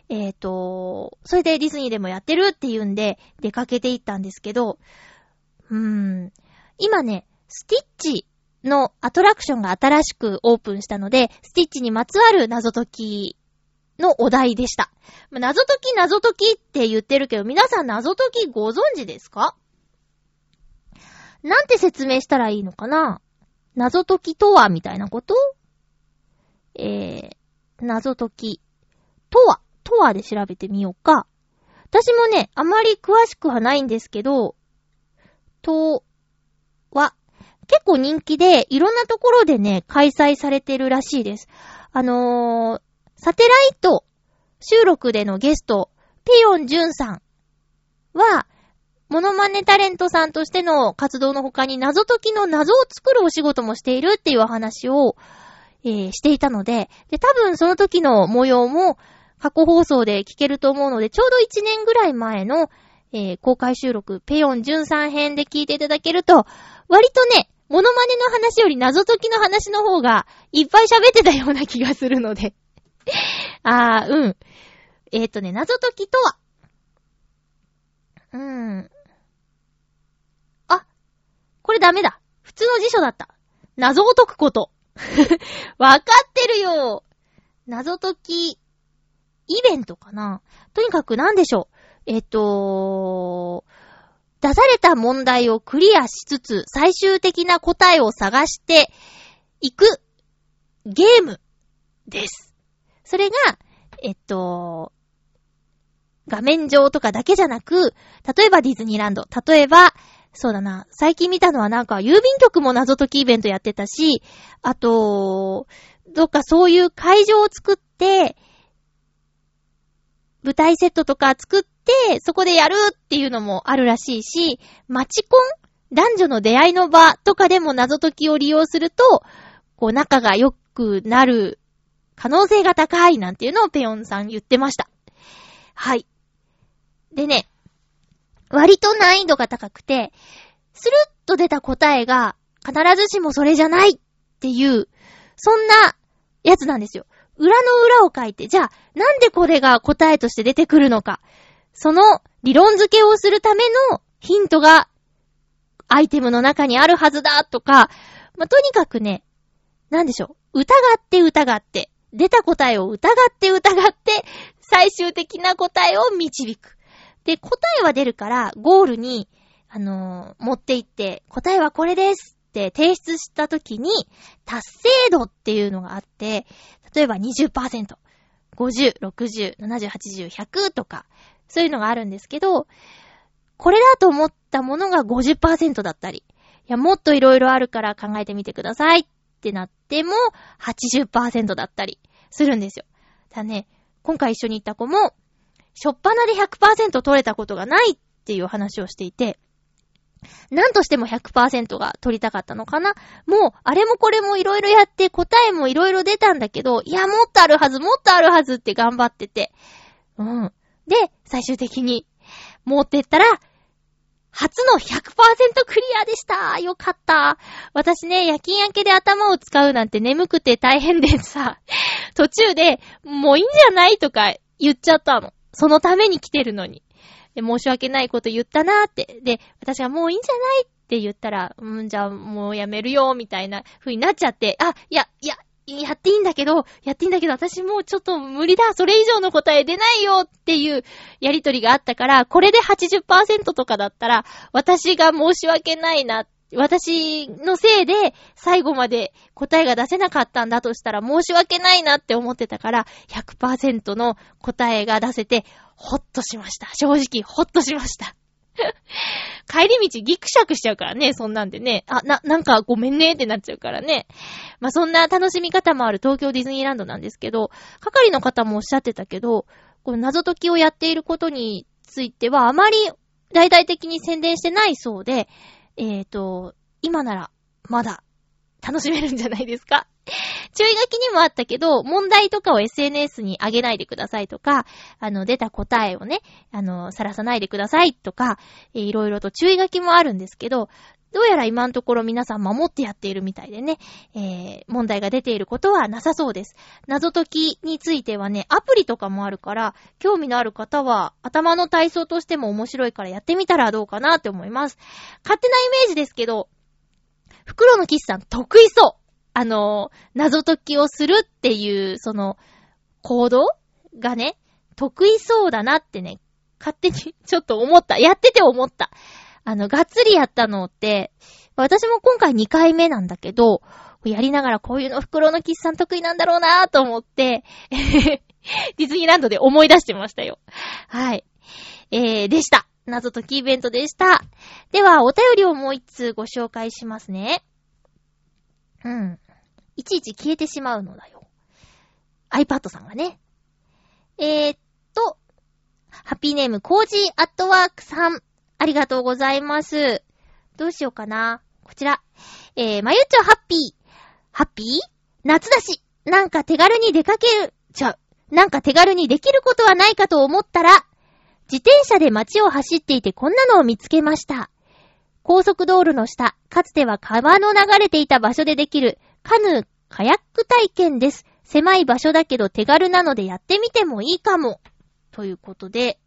えっ、ー、と、それでディズニーでもやってるっていうんで出かけて行ったんですけど、うーん、今ね、スティッチのアトラクションが新しくオープンしたので、スティッチにまつわる謎解きのお題でした。謎解き謎解きって言ってるけど、皆さん謎解きご存知ですか？なんて説明したらいいのかな？謎解きとはみたいなこと？えー、謎解きとは？とはで調べてみようか。私もね、あまり詳しくはないんですけど、とは、結構人気で、いろんなところでね、開催されてるらしいです。あのー、サテライト収録でのゲスト、ペヨンジュンさんは、モノマネタレントさんとしての活動の他に謎解きの謎を作るお仕事もしているっていう話を、えー、していたので、で、多分その時の模様も過去放送で聞けると思うので、ちょうど1年ぐらい前の、えー、公開収録、ペヨンンさん編で聞いていただけると、割とね、モノマネの話より謎解きの話の方がいっぱい喋ってたような気がするので あー、うん。えっ、とね、謎解きとは、うーん。あ、これダメだ。普通の辞書だった。謎を解くこと。わかってるよ謎解き、イベントかな？とにかくなんでしょう？えっ、と出された問題をクリアしつつ、最終的な答えを探していくゲームです。それが、えっと、画面上とかだけじゃなく、例えばディズニーランド、例えば、そうだな、最近見たのはなんか郵便局も謎解きイベントやってたし、あと、どっかそういう会場を作って、舞台セットとか作って、そこでやるっていうのもあるらしいし、マチコン男女の出会いの場とかでも謎解きを利用すると、こう仲が良くなる可能性が高いなんていうのをペヨンさん言ってました。はい。でね、割と難易度が高くて、スルッと出た答えが必ずしもそれじゃないっていう、そんなやつなんですよ。裏の裏を書いて、じゃあ、なんでこれが答えとして出てくるのか。その理論付けをするためのヒントがアイテムの中にあるはずだとか、まあ、とにかくね、なんでしょう。疑って疑って、出た答えを疑って疑って、最終的な答えを導く。で、答えは出るから、ゴールに、あのー、持って行って、答えはこれですって提出した時に、達成度っていうのがあって、例えば20%、50、60、70、80、100とか、そういうのがあるんですけど、これだと思ったものが50%だったり、いや、もっと色々あるから考えてみてくださいってなっても80%だったりするんですよ。だね、今回一緒に行った子も、しょっぱなで100%取れたことがないっていう話をしていて、何としても100%が取りたかったのかなもう、あれもこれもいろいろやって答えもいろいろ出たんだけど、いや、もっとあるはず、もっとあるはずって頑張ってて。うん。で、最終的に持ってったら、初の100%クリアでしたよかった私ね、夜勤明けで頭を使うなんて眠くて大変でさ、途中で、もういいんじゃない？とか言っちゃったの。そのために来てるのに。で、申し訳ないこと言ったなーって。で、私はもういいんじゃないって言ったら、うん、じゃあもうやめるよ、みたいな風になっちゃって、あ、いや、いや、やっていいんだけど、やっていいんだけど、私もうちょっと無理だ、それ以上の答え出ないよっていうやりとりがあったから、これで80%とかだったら、私が申し訳ないな、私のせいで最後まで答えが出せなかったんだとしたら申し訳ないなって思ってたから、100%の答えが出せて、ほっとしました。正直、ほっとしました。帰り道ギクシャクしちゃうからね、そんなんでね。あ、な、なんかごめんねってなっちゃうからね。まあ、そんな楽しみ方もある東京ディズニーランドなんですけど、係の方もおっしゃってたけど、この謎解きをやっていることについてはあまり大々的に宣伝してないそうで、えっ、ー、と、今ならまだ楽しめるんじゃないですか？注意書きにもあったけど、問題とかを SNS に上げないでくださいとか、あの、出た答えをね、あの、さらさないでくださいとか、いろいろと注意書きもあるんですけど、どうやら今のところ皆さん守ってやっているみたいでね、えー、問題が出ていることはなさそうです。謎解きについてはね、アプリとかもあるから、興味のある方は頭の体操としても面白いからやってみたらどうかなって思います。勝手なイメージですけど、袋のキスさん得意そうあの、謎解きをするっていう、その、行動がね、得意そうだなってね、勝手にちょっと思った。やってて思った。あの、がっつりやったのって、私も今回2回目なんだけど、やりながらこういうの袋のキスさん得意なんだろうなぁと思って、ディズニーランドで思い出してましたよ。はい。えー、でした。謎解きイベントでした。では、お便りをもう一通ご紹介しますね。うん。いちいち消えてしまうのだよ。iPad さんがね。えー、っと、ハッピーネーム、コージーアットワークさん。ありがとうございます。どうしようかな。こちら。えー、まゆちょハッピー。ハッピー？夏だし、なんか手軽に出かける、ちゃう。なんか手軽にできることはないかと思ったら、自転車で街を走っていてこんなのを見つけました。高速道路の下、かつては川の流れていた場所でできるカヌー、カヤック体験です。狭い場所だけど手軽なのでやってみてもいいかも。ということで、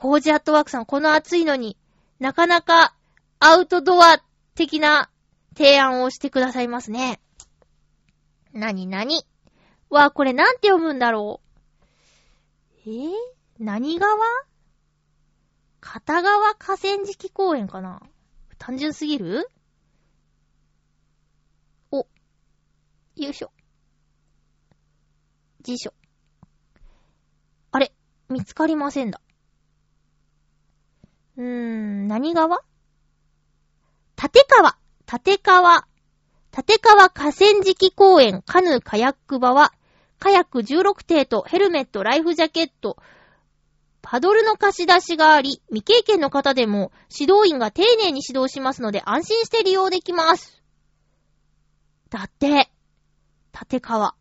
コージアットワークさん、この暑いのになかなかアウトドア的な提案をしてくださいますね。なになにわこれなんて読むんだろう。えー、何川片側河川敷公園かな？単純すぎる？お。よいしょ。辞書。あれ見つかりませんだ。うーん、何川？立川。立川。立川河川敷公園カヌーカヤック場は、カヤック16艇とヘルメット、ライフジャケット、パドルの貸し出しがあり、未経験の方でも指導員が丁寧に指導しますので安心して利用できます。だって、立川。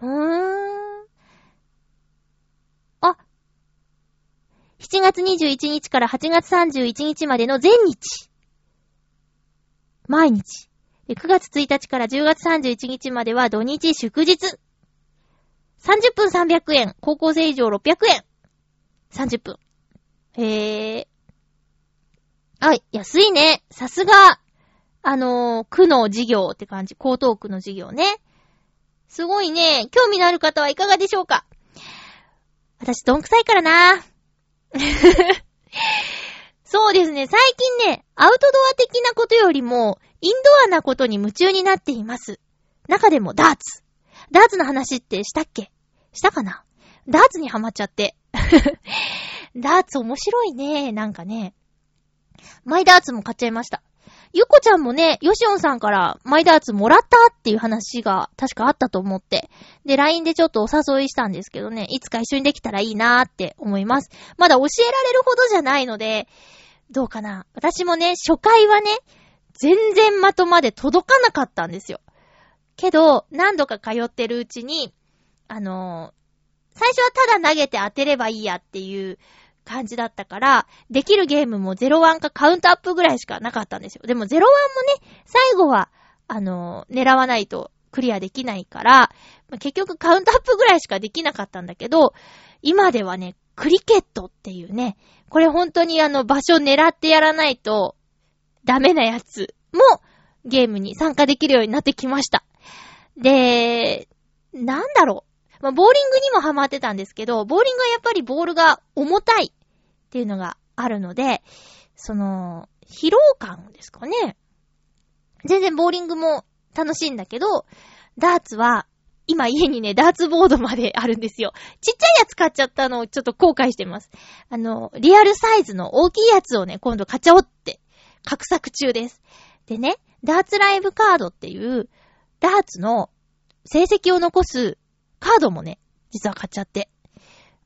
うーん。あ、7月21日から8月31日までの全日。毎日。9月1日から10月31日までは土日祝日。30分300円。高校生以上600円。30分。へえ。あ、安いね。さすが、あのー、区の事業って感じ。江東区の事業ね。すごいね。興味のある方はいかがでしょうか私、どんくさいからな。そうですね。最近ね、アウトドア的なことよりも、インドアなことに夢中になっています。中でもダーツ。ダーツの話ってしたっけ？したかな？ダーツにハマっちゃって。ダーツ面白いね。なんかね。マイダーツも買っちゃいました。ゆこちゃんもね、ヨシオンさんからマイダーツもらったっていう話が確かあったと思って。で、LINE でちょっとお誘いしたんですけどね、いつか一緒にできたらいいなーって思います。まだ教えられるほどじゃないので、どうかな。私もね、初回はね、全然的まで届かなかったんですよ。けど、何度か通ってるうちに、あのー、最初はただ投げて当てればいいやっていう感じだったから、できるゲームも01かカウントアップぐらいしかなかったんですよ。でも01もね、最後は、あのー、狙わないとクリアできないから、まあ、結局カウントアップぐらいしかできなかったんだけど、今ではね、クリケットっていうね、これ本当にあの場所狙ってやらないとダメなやつもゲームに参加できるようになってきました。で、なんだろう。まあ、ボーリングにもハマってたんですけど、ボーリングはやっぱりボールが重たいっていうのがあるので、その、疲労感ですかね。全然ボーリングも楽しいんだけど、ダーツは、今家にね、ダーツボードまであるんですよ。ちっちゃいやつ買っちゃったのをちょっと後悔してます。あの、リアルサイズの大きいやつをね、今度買っちゃおうって、画策中です。でね、ダーツライブカードっていう、ダーツの成績を残すカードもね、実は買っちゃって。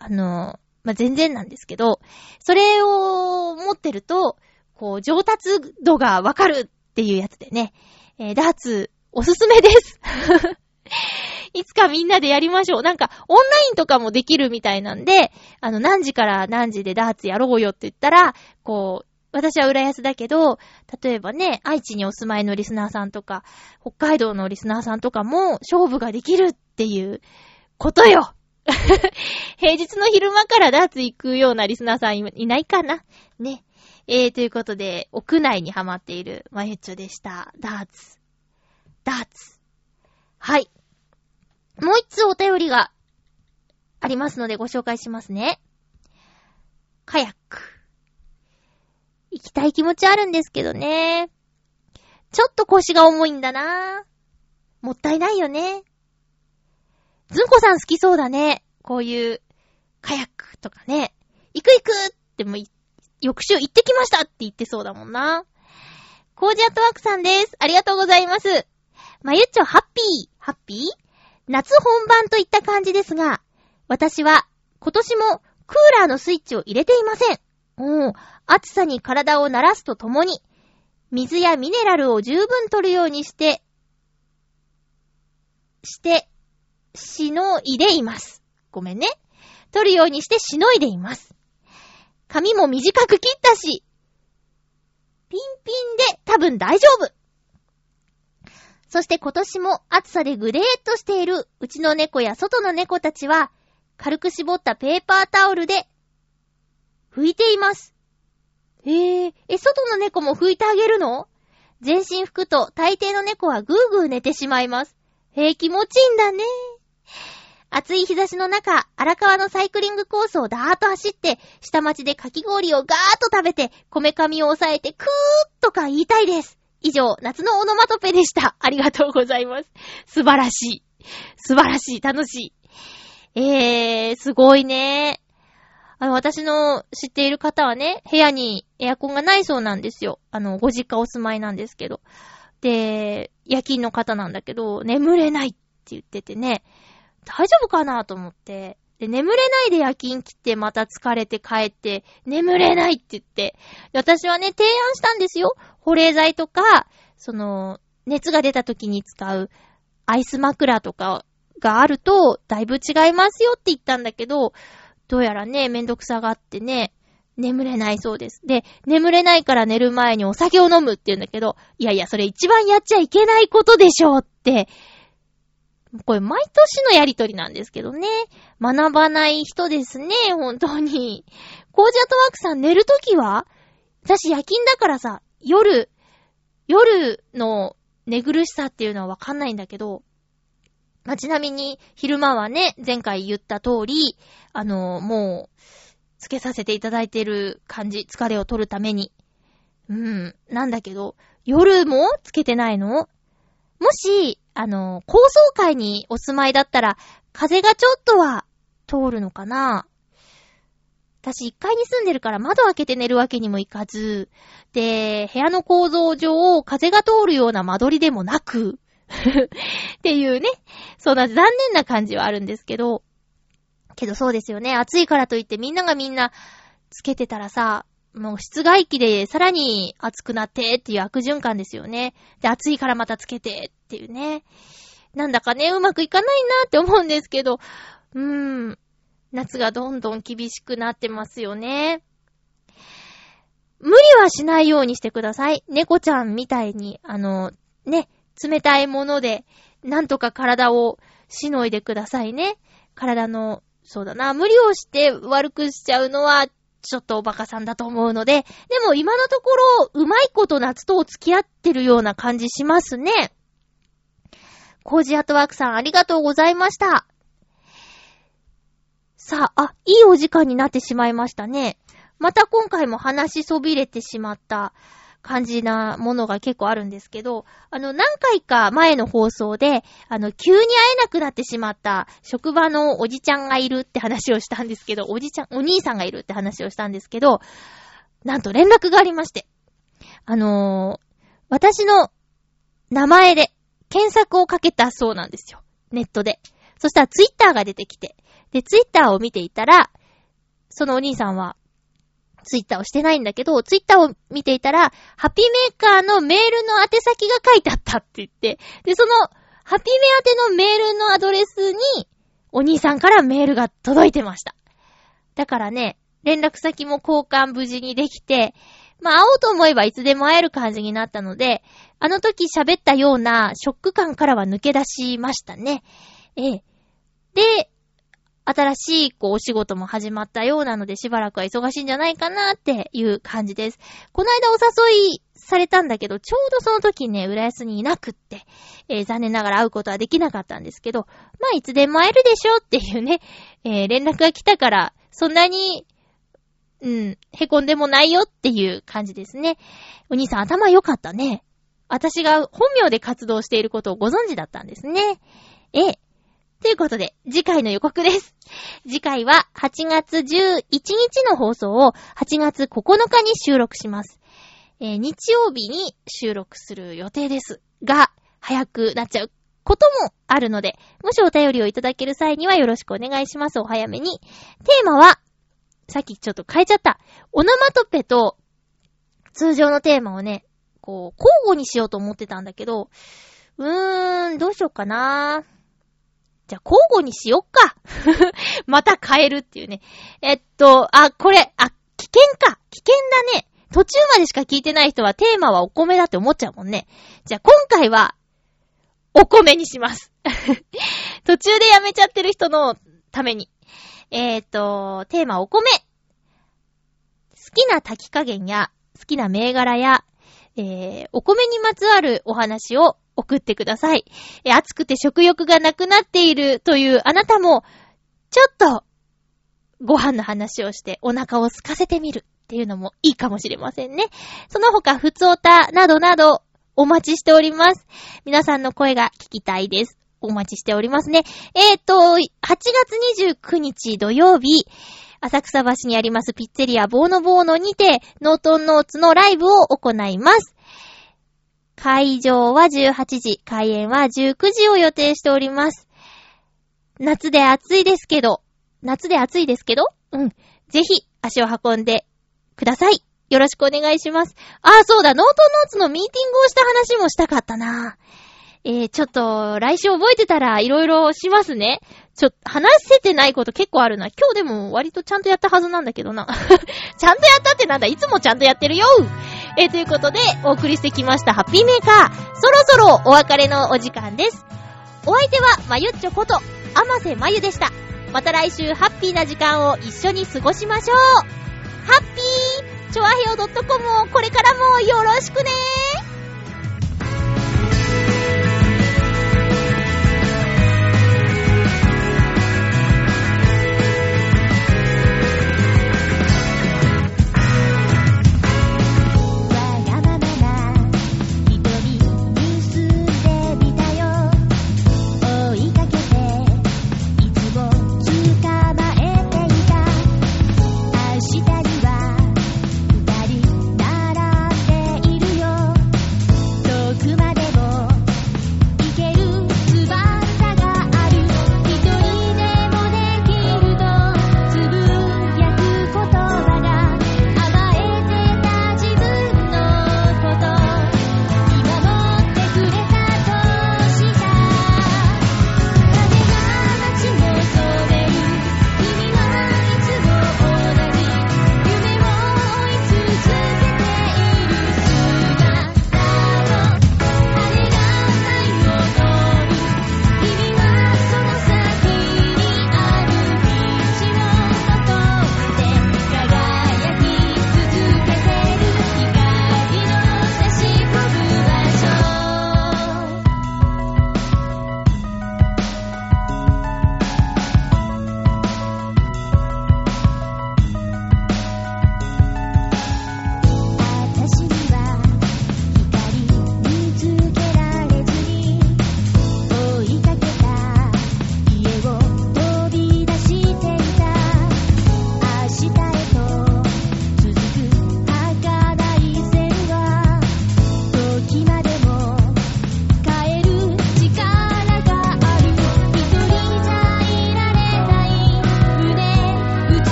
あの、まあ、全然なんですけど、それを持ってると、こう、上達度がわかるっていうやつでね、えー、ダーツ、おすすめです いつかみんなでやりましょう。なんか、オンラインとかもできるみたいなんで、あの、何時から何時でダーツやろうよって言ったら、こう、私は浦安だけど、例えばね、愛知にお住まいのリスナーさんとか、北海道のリスナーさんとかも勝負ができるっていうことよ 平日の昼間からダーツ行くようなリスナーさんいないかなね。えー、ということで、屋内にハマっているまゆっちょでした。ダーツ。ダーツ。はい。もう一つお便りがありますのでご紹介しますね。カヤック。行きたい気持ちあるんですけどね。ちょっと腰が重いんだなもったいないよね。ずんこさん好きそうだね。こういう、カヤックとかね。行く行くっても、翌週行ってきましたって言ってそうだもんな。コージアットワークさんです。ありがとうございます。まゆっちょハッピー、ハッピー？夏本番といった感じですが、私は今年もクーラーのスイッチを入れていません。うん。暑さに体を慣らすとともに、水やミネラルを十分取るようにして、して、しのいでいます。ごめんね。取るようにしてしのいでいます。髪も短く切ったし、ピンピンで多分大丈夫。そして今年も暑さでグレーっとしているうちの猫や外の猫たちは、軽く絞ったペーパータオルで拭いています。へえ、え、外の猫も拭いてあげるの？全身拭くと大抵の猫はぐーぐー寝てしまいます。へえ、気持ちいいんだね。暑い日差しの中、荒川のサイクリングコースをダーッと走って、下町でかき氷をガーッと食べて、こめかみを押さえてクーッとか言いたいです。以上、夏のオノマトペでした。ありがとうございます。素晴らしい。素晴らしい。楽しい。えー、すごいね。あの、私の知っている方はね、部屋にエアコンがないそうなんですよ。あの、ご実家お住まいなんですけど。で、夜勤の方なんだけど、眠れないって言っててね、大丈夫かなと思って。で、眠れないで夜勤来てまた疲れて帰って、眠れないって言って。私はね、提案したんですよ。保冷剤とか、その、熱が出た時に使うアイス枕とかがあると、だいぶ違いますよって言ったんだけど、どうやらね、めんどくさがってね、眠れないそうです。で、眠れないから寝る前にお酒を飲むって言うんだけど、いやいや、それ一番やっちゃいけないことでしょうって、これ毎年のやりとりなんですけどね。学ばない人ですね、本当に。コージアトワークさん寝るときは私夜勤だからさ、夜、夜の寝苦しさっていうのはわかんないんだけど、まあ、ちなみに、昼間はね、前回言った通り、あの、もう、つけさせていただいてる感じ、疲れを取るために。うん、なんだけど、夜もつけてないの？もし、あの、高層階にお住まいだったら、風がちょっとは通るのかな？私1階に住んでるから窓開けて寝るわけにもいかず、で、部屋の構造上、風が通るような間取りでもなく、っていうね、そんな残念な感じはあるんですけど、けどそうですよね。暑いからといってみんながみんなつけてたらさ、もう室外機でさらに暑くなってっていう悪循環ですよね。で、暑いからまたつけてっていうね。なんだかね、うまくいかないなって思うんですけど、うーん。夏がどんどん厳しくなってますよね。無理はしないようにしてください。猫ちゃんみたいに、あの、ね、冷たいもので、なんとか体をしのいでくださいね。体の、そうだな、無理をして悪くしちゃうのは、ちょっとおバカさんだと思うので、でも今のところ、うまいこと夏と付き合ってるような感じしますね。コージアットワークさんありがとうございました。さあ、あ、いいお時間になってしまいましたね。また今回も話しそびれてしまった感じなものが結構あるんですけど、あの、何回か前の放送で、あの、急に会えなくなってしまった職場のおじちゃんがいるって話をしたんですけど、おじちゃん、お兄さんがいるって話をしたんですけど、なんと連絡がありまして。あのー、私の名前で検索をかけたそうなんですよ。ネットで。そしたらツイッターが出てきて、で、ツイッターを見ていたら、そのお兄さんは、ツイッターをしてないんだけど、ツイッターを見ていたら、ハピメーカーのメールの宛先が書いてあったって言って、で、その、ハピメ宛てのメールのアドレスに、お兄さんからメールが届いてました。だからね、連絡先も交換無事にできて、まあ、会おうと思えばいつでも会える感じになったので、あの時喋ったようなショック感からは抜け出しましたね。ええ。で、新しい、こう、お仕事も始まったようなので、しばらくは忙しいんじゃないかなっていう感じです。この間お誘いされたんだけど、ちょうどその時ね、浦安にいなくって、えー、残念ながら会うことはできなかったんですけど、まあ、いつでも会えるでしょっていうね、えー、連絡が来たから、そんなに、うん、へこんでもないよっていう感じですね。お兄さん頭良かったね。私が本名で活動していることをご存知だったんですね。え。ということで、次回の予告です。次回は8月11日の放送を8月9日に収録します。えー、日曜日に収録する予定ですが、早くなっちゃうこともあるので、もしお便りをいただける際にはよろしくお願いします。お早めに。テーマは、さっきちょっと変えちゃった。オノマトペと通常のテーマをね、こう、交互にしようと思ってたんだけど、うーん、どうしようかなじゃあ、交互にしよっか。また変えるっていうね。えっと、あ、これ、あ、危険か。危険だね。途中までしか聞いてない人はテーマはお米だって思っちゃうもんね。じゃあ、今回は、お米にします。途中でやめちゃってる人のために。えっ、と、テーマお米。好きな炊き加減や、好きな銘柄や、えー、お米にまつわるお話を送ってください。暑くて食欲がなくなっているというあなたも、ちょっと、ご飯の話をしてお腹を空かせてみるっていうのもいいかもしれませんね。その他、ふつおたなどなどお待ちしております。皆さんの声が聞きたいです。お待ちしておりますね。えーと、8月29日土曜日、浅草橋にありますピッツェリアボーノボーノにて、ノートンノーツのライブを行います。会場は18時、開演は19時を予定しております。夏で暑いですけど、夏で暑いですけど、うん。ぜひ足を運んでください。よろしくお願いします。あ、そうだ、ノートノーツのミーティングをした話もしたかったな。えー、ちょっと、来週覚えてたらいろいろしますね。ちょ、話せてないこと結構あるな。今日でも割とちゃんとやったはずなんだけどな。ちゃんとやったってなんだいつもちゃんとやってるよえー、ということで、お送りしてきましたハッピーメーカー。そろそろお別れのお時間です。お相手は、まゆっちょこと、あませまゆでした。また来週、ハッピーな時間を一緒に過ごしましょう。ハッピーチョアヘオ .com をこれからもよろしくねー